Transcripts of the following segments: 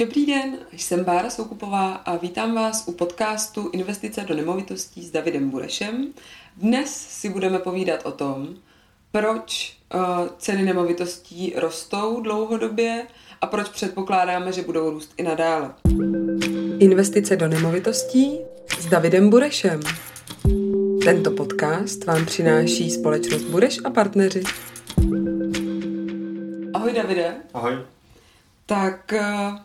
Dobrý den, jsem Bára Soukupová a vítám vás u podcastu Investice do nemovitostí s Davidem Burešem. Dnes si budeme povídat o tom, proč uh, ceny nemovitostí rostou dlouhodobě a proč předpokládáme, že budou růst i nadále. Investice do nemovitostí s Davidem Burešem. Tento podcast vám přináší společnost Bureš a partneři. Ahoj Davide. Ahoj. Tak uh,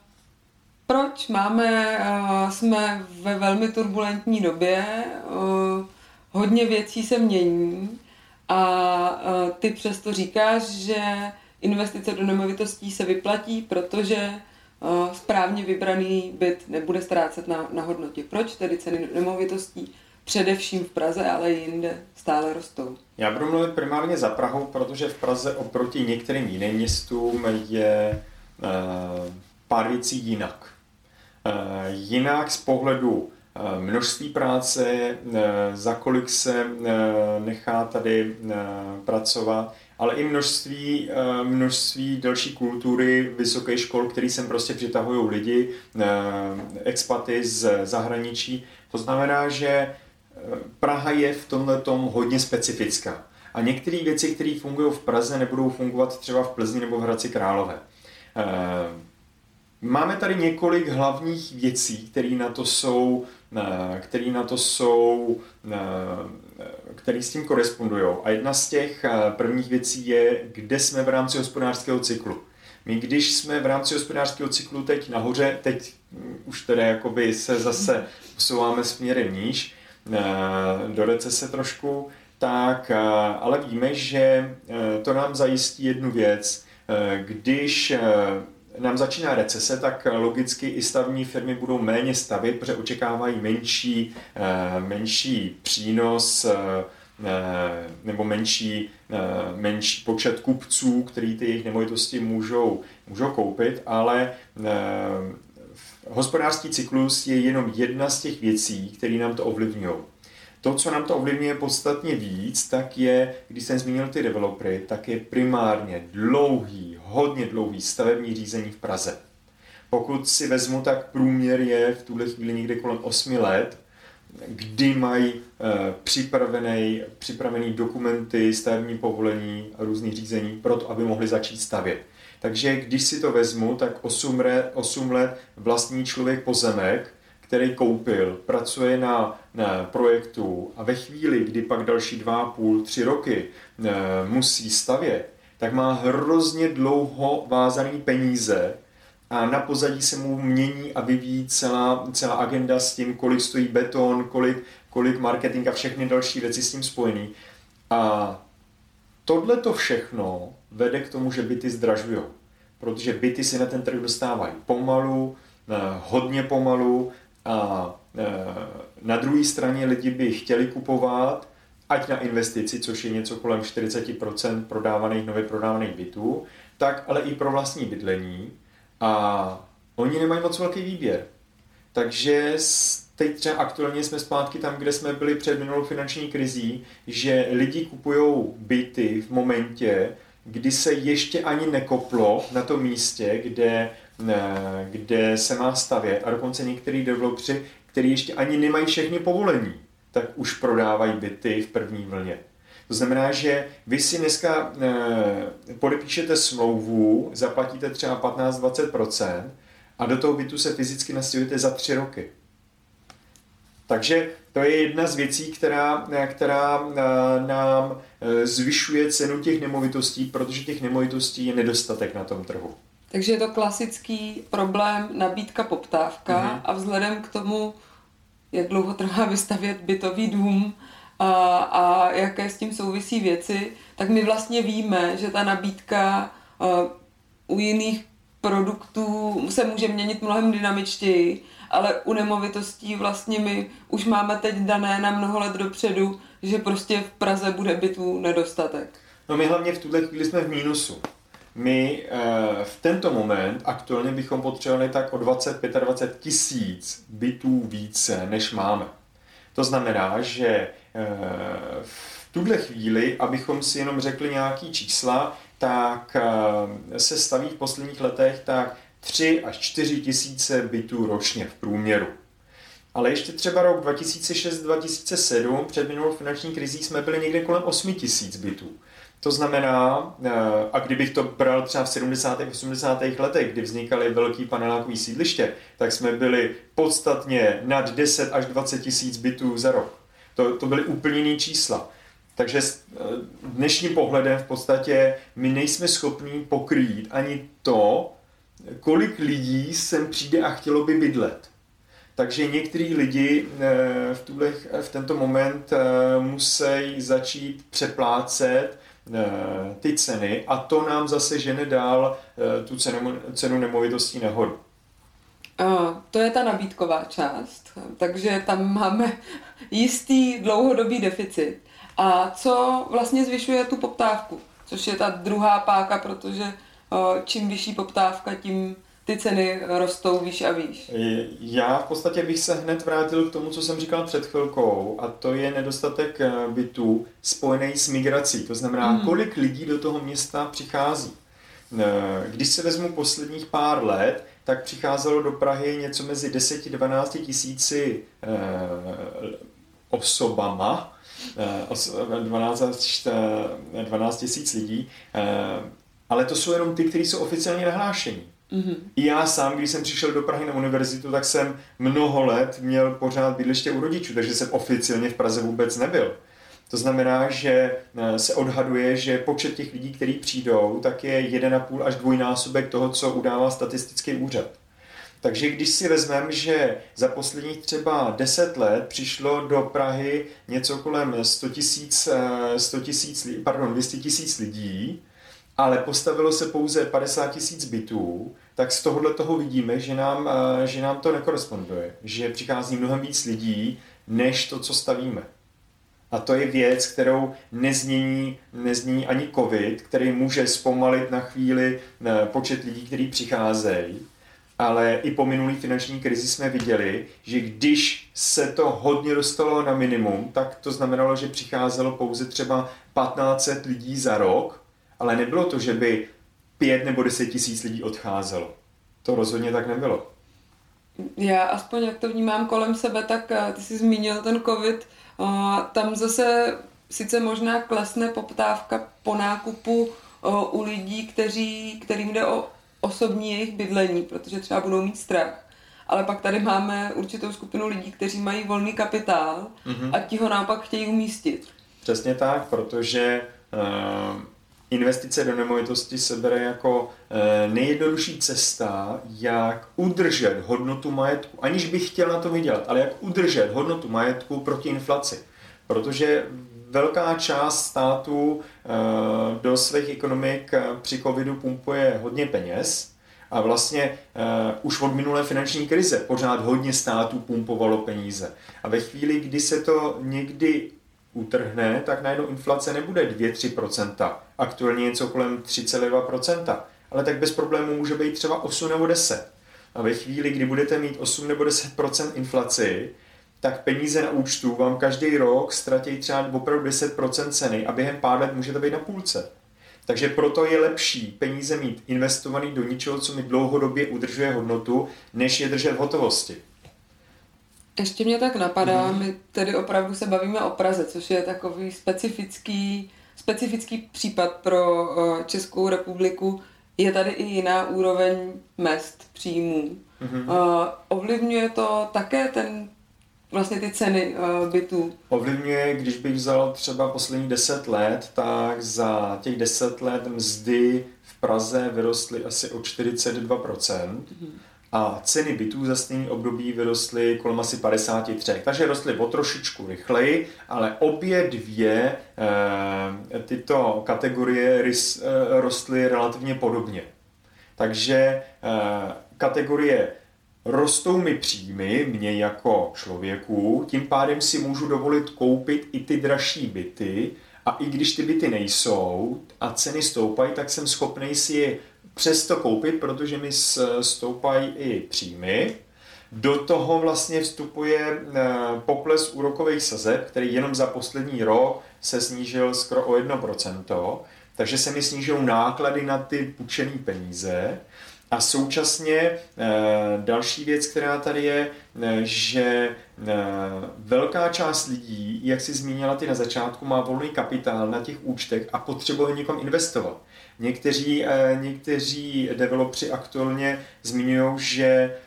proč máme, uh, jsme ve velmi turbulentní době, uh, hodně věcí se mění a uh, ty přesto říkáš, že investice do nemovitostí se vyplatí, protože správně vybraný byt nebude ztrácet na, na hodnotě. Proč tedy ceny nemovitostí především v Praze, ale i jinde stále rostou? Já budu mluvit primárně za Prahou, protože v Praze oproti některým jiným městům je pár věcí jinak. Eh, jinak z pohledu eh, množství práce, eh, za kolik se nechá tady pracovat, ale i množství, množství další kultury vysokých škol, který sem prostě přitahují lidi, expaty z zahraničí. To znamená, že Praha je v tomhle tom hodně specifická. A některé věci, které fungují v Praze, nebudou fungovat třeba v Plzni nebo v Hradci Králové. Máme tady několik hlavních věcí, které na to jsou, eh, které na to jsou, eh, které s tím korespondují. A jedna z těch eh, prvních věcí je, kde jsme v rámci hospodářského cyklu. My když jsme v rámci hospodářského cyklu teď nahoře, teď hm, už tedy jakoby se zase posouváme směrem níž, do recese trošku, tak ale víme, že to nám zajistí jednu věc. Když nám začíná recese, tak logicky i stavní firmy budou méně stavit, protože očekávají menší, eh, menší přínos eh, eh, nebo menší, menší počet kupců, který ty jejich nemovitosti můžou, můžou koupit, ale hospodářský cyklus je jenom jedna z těch věcí, které nám to ovlivňují. To, co nám to ovlivňuje podstatně víc, tak je, když jsem zmínil ty developery, tak je primárně dlouhý, hodně dlouhý stavební řízení v Praze. Pokud si vezmu, tak průměr je v tuhle chvíli někde kolem 8 let, kdy mají e, připravený, připravený dokumenty, stavební povolení a různý řízení pro to, aby mohli začít stavět. Takže když si to vezmu, tak 8, re, 8 let vlastní člověk pozemek, který koupil, pracuje na, na projektu a ve chvíli, kdy pak další dva půl, tři roky e, musí stavět, tak má hrozně dlouho vázaný peníze a na pozadí se mu mění a vyvíjí celá, celá agenda s tím, kolik stojí beton, kolik, kolik marketing a všechny další věci s tím spojený. A tohle to všechno vede k tomu, že byty zdražují. Protože byty si na ten trh dostávají pomalu, eh, hodně pomalu a e, na druhé straně lidi by chtěli kupovat, ať na investici, což je něco kolem 40% prodávaných, nově prodávaných bytů, tak ale i pro vlastní bydlení. A oni nemají moc velký výběr. Takže teď třeba aktuálně jsme zpátky tam, kde jsme byli před minulou finanční krizí, že lidi kupují byty v momentě, kdy se ještě ani nekoplo na tom místě, kde kde se má stavět a dokonce některý developři, kteří ještě ani nemají všechny povolení, tak už prodávají byty v první vlně. To znamená, že vy si dneska eh, podepíšete smlouvu, zaplatíte třeba 15-20% a do toho bytu se fyzicky nastěhujete za tři roky. Takže to je jedna z věcí, která, která eh, nám eh, zvyšuje cenu těch nemovitostí, protože těch nemovitostí je nedostatek na tom trhu. Takže je to klasický problém nabídka-poptávka mm-hmm. a vzhledem k tomu, jak dlouho trvá vystavět bytový dům a, a jaké s tím souvisí věci, tak my vlastně víme, že ta nabídka uh, u jiných produktů se může měnit mnohem dynamičtěji, ale u nemovitostí vlastně my už máme teď dané na mnoho let dopředu, že prostě v Praze bude bytů nedostatek. No my hlavně v tuhle chvíli jsme v mínusu my eh, v tento moment aktuálně bychom potřebovali tak o 20-25 tisíc bytů více, než máme. To znamená, že eh, v tuhle chvíli, abychom si jenom řekli nějaký čísla, tak eh, se staví v posledních letech tak 3 až 4 tisíce bytů ročně v průměru. Ale ještě třeba rok 2006-2007, před minulou finanční krizí, jsme byli někde kolem 8 tisíc bytů. To znamená, eh, a kdybych to bral třeba v 70. 80. letech, kdy vznikaly velký panelákový sídliště, tak jsme byli podstatně nad 10 až 20 tisíc bytů za rok. To, to byly úplně jiný čísla. Takže s eh, dnešním pohledem v podstatě my nejsme schopní pokrýt ani to, kolik lidí sem přijde a chtělo by bydlet. Takže některý lidi eh, v, tuhle, v tento moment musí začít přeplácet ty ceny a to nám zase žene dál eh, tu cenu, cenu nemovitostí nahoru. To je ta nabídková část, takže tam máme jistý dlouhodobý deficit. A co vlastně zvyšuje tu poptávku, což je ta druhá páka, protože eh, čím vyšší poptávka, tím ty ceny rostou výš a výš. Já v podstatě bych se hned vrátil k tomu, co jsem říkal před chvilkou, a to je nedostatek eh, bytů spojený s migrací. To znamená, mm. kolik lidí do toho města přichází. Eh, když se vezmu posledních pár let, tak přicházelo do Prahy něco mezi 10 a 12 tisíci eh, osobama, 12 12 tisíc lidí, ale to jsou jenom ty, kteří jsou oficiálně nahlášení. Mm-hmm. I já sám, když jsem přišel do Prahy na univerzitu, tak jsem mnoho let měl pořád bydliště u rodičů, takže jsem oficiálně v Praze vůbec nebyl. To znamená, že eh, se odhaduje, že počet těch lidí, kteří přijdou, tak je 1,5 až dvojnásobek toho, co udává statistický úřad. Takže když si vezmeme, že za posledních třeba 10 let přišlo do Prahy něco kolem 100 tisíc, 100 tisíc, pardon, 200 tisíc lidí, ale postavilo se pouze 50 tisíc bytů, tak z tohohle toho vidíme, že nám, eh, že nám to nekoresponduje, že přichází mnohem víc lidí, než to, co stavíme. A to je věc, kterou nezmění, nezmění ani COVID, který může zpomalit na chvíli eh, počet lidí, kteří přicházejí. Ale i po minulý finanční krizi jsme viděli, že když se to hodně dostalo na minimum, tak to znamenalo, že přicházelo pouze třeba 1500 lidí za rok, ale nebylo to, že by pět nebo deset tisíc lidí odcházelo. To rozhodně tak nebylo. Já aspoň jak to vnímám kolem sebe, tak eh, ty jsi zmínil ten covid, tam zase sice možná klesne poptávka po nákupu u lidí, kteří, kterým jde o osobní jejich bydlení, protože třeba budou mít strach. Ale pak tady máme určitou skupinu lidí, kteří mají volný kapitál mm-hmm. a ti ho naopak chtějí umístit. Přesně tak, protože uh, investice do nemovitosti se bere jako eh, nejjednodušší cesta, jak udržet hodnotu majetku, aniž bych chtěl na to vydělat, ale jak udržet hodnotu majetku proti inflaci. Protože velká část států eh, do svých ekonomik eh, při covidu pumpuje hodně peněz a vlastně už od minulé finanční krize pořád hodně států pumpovalo peníze. A ve chvíli, kdy se to někdy utrhne, tak najednou inflace nebude 2-3%, aktuálně něco kolem 3,2%, ale tak bez problémů může být třeba 8 nebo 10. A ve chvíli, kdy budete mít 8 nebo 10% inflaci, tak peníze na účtu vám každý rok ztratí třeba opravdu 10% ceny a během pár let můžete být na půlce. Takže proto je lepší peníze mít investovaný do něčeho, co mi dlouhodobě udržuje hodnotu, než je držet v hotovosti. Ještě mě tak napadá, mm. my tedy opravdu se bavíme o Praze, což je takový specifický, specifický případ pro uh, Českou republiku. Je tady i jiná úroveň mest, příjmů. Uh, ovlivňuje to také ten vlastně ty ceny uh, bytů? Ovlivňuje, když bych vzal třeba posledních 10 let, tak za těch 10 let mzdy v Praze vyrostly asi o 42%. Mm-hmm a ceny bytů za stejný období vyrostly kolem asi 53. Takže rostly o trošičku rychleji, ale obě dvě e, tyto kategorie rys, e, rostly relativně podobně. Takže e, kategorie rostou mi příjmy, mě jako člověku, tím pádem si můžu dovolit koupit i ty dražší byty a i když ty byty nejsou a ceny stoupají, tak jsem schopný si je přesto koupit, protože mi stoupají i příjmy. Do toho vlastně vstupuje eh, pokles úrokových sazeb, který jenom za poslední rok se snížil skoro o 1%, takže se mi snížily náklady na ty půjčené peníze A současně eh, další věc, která tady je, eh, že eh, velká část lidí, jak si zmínila ty na začátku, má volný kapitál na těch účtech a potřebuje někam investovat. Někteří, někteří developři aktuálně zmiňují, že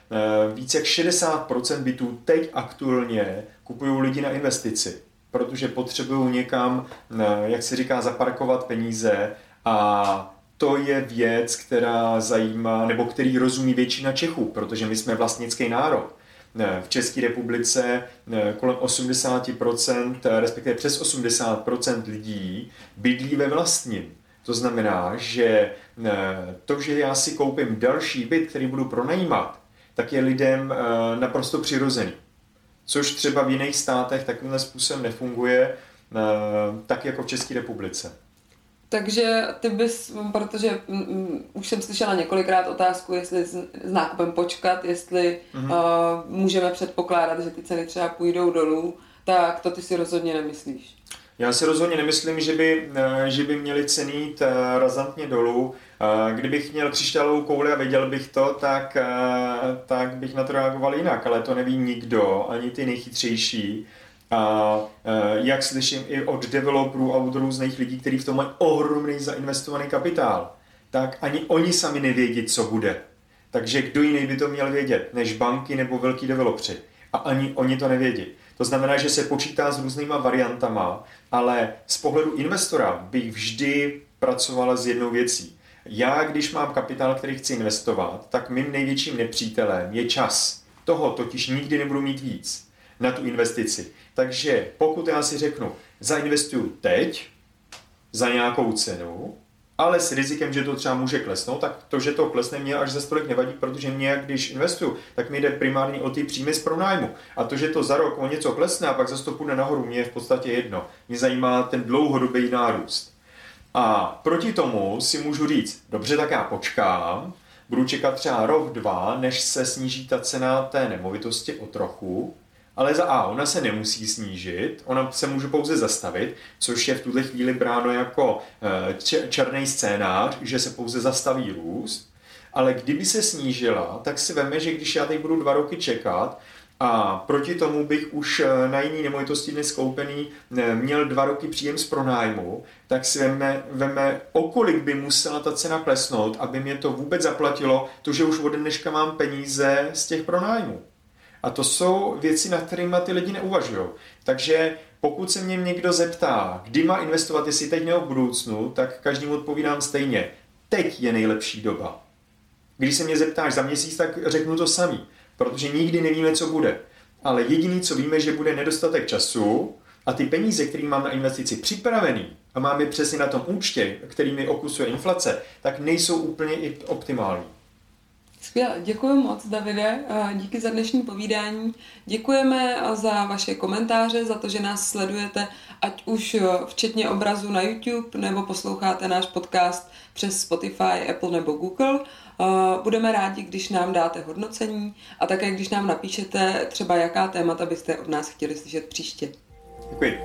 více jak 60% bytů teď aktuálně kupují lidi na investici, protože potřebují někam, jak se říká, zaparkovat peníze a to je věc, která zajímá, nebo který rozumí většina Čechů, protože my jsme vlastnický národ. V České republice kolem 80%, respektive přes 80% lidí bydlí ve vlastním. To znamená, že to, že já si koupím další byt, který budu pronajímat, tak je lidem eh, naprosto přirozený. Což třeba v jiných státech takovým způsobem nefunguje, tak jako v České republice. Takže ty bys, protože m, mm, mm, už jsem slyšela několikrát otázku, jestli s, s nákupem počkat, jestli mm-hmm. uh, můžeme předpokládat, že ty ceny třeba půjdou dolů, tak to ty si rozhodně nemyslíš. Já si rozhodně nemyslím, že by, eh, že by měly ceny jít eh, razantně dolů. Kdybych měl křišťálovou kouli a věděl bych to, tak, tak bych na to reagoval jinak, ale to neví nikdo, ani ty nejchytřejší. A jak slyším i od developerů a od různých lidí, kteří v tom mají ohromný zainvestovaný kapitál, tak ani oni sami nevědí, co bude. Takže kdo jiný by to měl vědět, než banky nebo velký developři. A ani oni to nevědí. To znamená, že se počítá s různýma variantama, ale z pohledu investora bych vždy pracovala s jednou věcí. Já, když mám kapitál, který chci investovat, tak mým největším nepřítelem je čas. Toho totiž nikdy nebudu mít víc na tu investici. Takže pokud já si řeknu, zainvestuju teď za nějakou cenu, ale s rizikem, že to třeba může klesnout, tak to, že to klesne, mě až za stolik nevadí, protože mě, když investuju, tak mi jde primárně o ty příjmy z pronájmu. A to, že to za rok o něco klesne a pak zase to půjde nahoru, mě je v podstatě jedno. Mě zajímá ten dlouhodobý nárůst. A proti tomu si můžu říct, dobře, tak já počkám, budu čekat třeba rok, dva, než se sníží ta cena té nemovitosti o trochu, ale za A, ona se nemusí snížit, ona se může pouze zastavit, což je v tuhle chvíli bráno jako eh, černý scénář, že se pouze zastaví růst, ale kdyby se snížila, tak si veme, že když já teď budu dva roky čekat, a proti tomu bych už eh, na jiný nemovitosti dnes koupený eh, měl dva roky příjem z pronájmu, tak si veme, veme, okolik by musela ta cena klesnout, aby mě to vůbec zaplatilo, to, že už ode dneška mám peníze z těch pronájmů. A to jsou věci, na kterými ty lidi neuvažují. Takže pokud se mě někdo zeptá, kdy má investovat, jestli teď nebo v budoucnu, tak každému odpovídám stejně. Teď je nejlepší doba. Když se mě zeptáš za měsíc, tak řeknu to samý, protože nikdy nevíme, co bude. Ale jediný, co víme, že bude nedostatek času a ty peníze, které mám na investici připravený a mám je přesně na tom účtě, který mi okusuje inflace, tak nejsou úplně i optimální. Skvěle, děkuji moc, Davide, díky za dnešní povídání. Děkujeme za vaše komentáře, za to, že nás sledujete, ať už včetně obrazu na YouTube, nebo posloucháte náš podcast přes Spotify, Apple nebo Google. Budeme rádi, když nám dáte hodnocení a také, když nám napíšete třeba jaká témata byste od nás chtěli slyšet příště. Děkuji.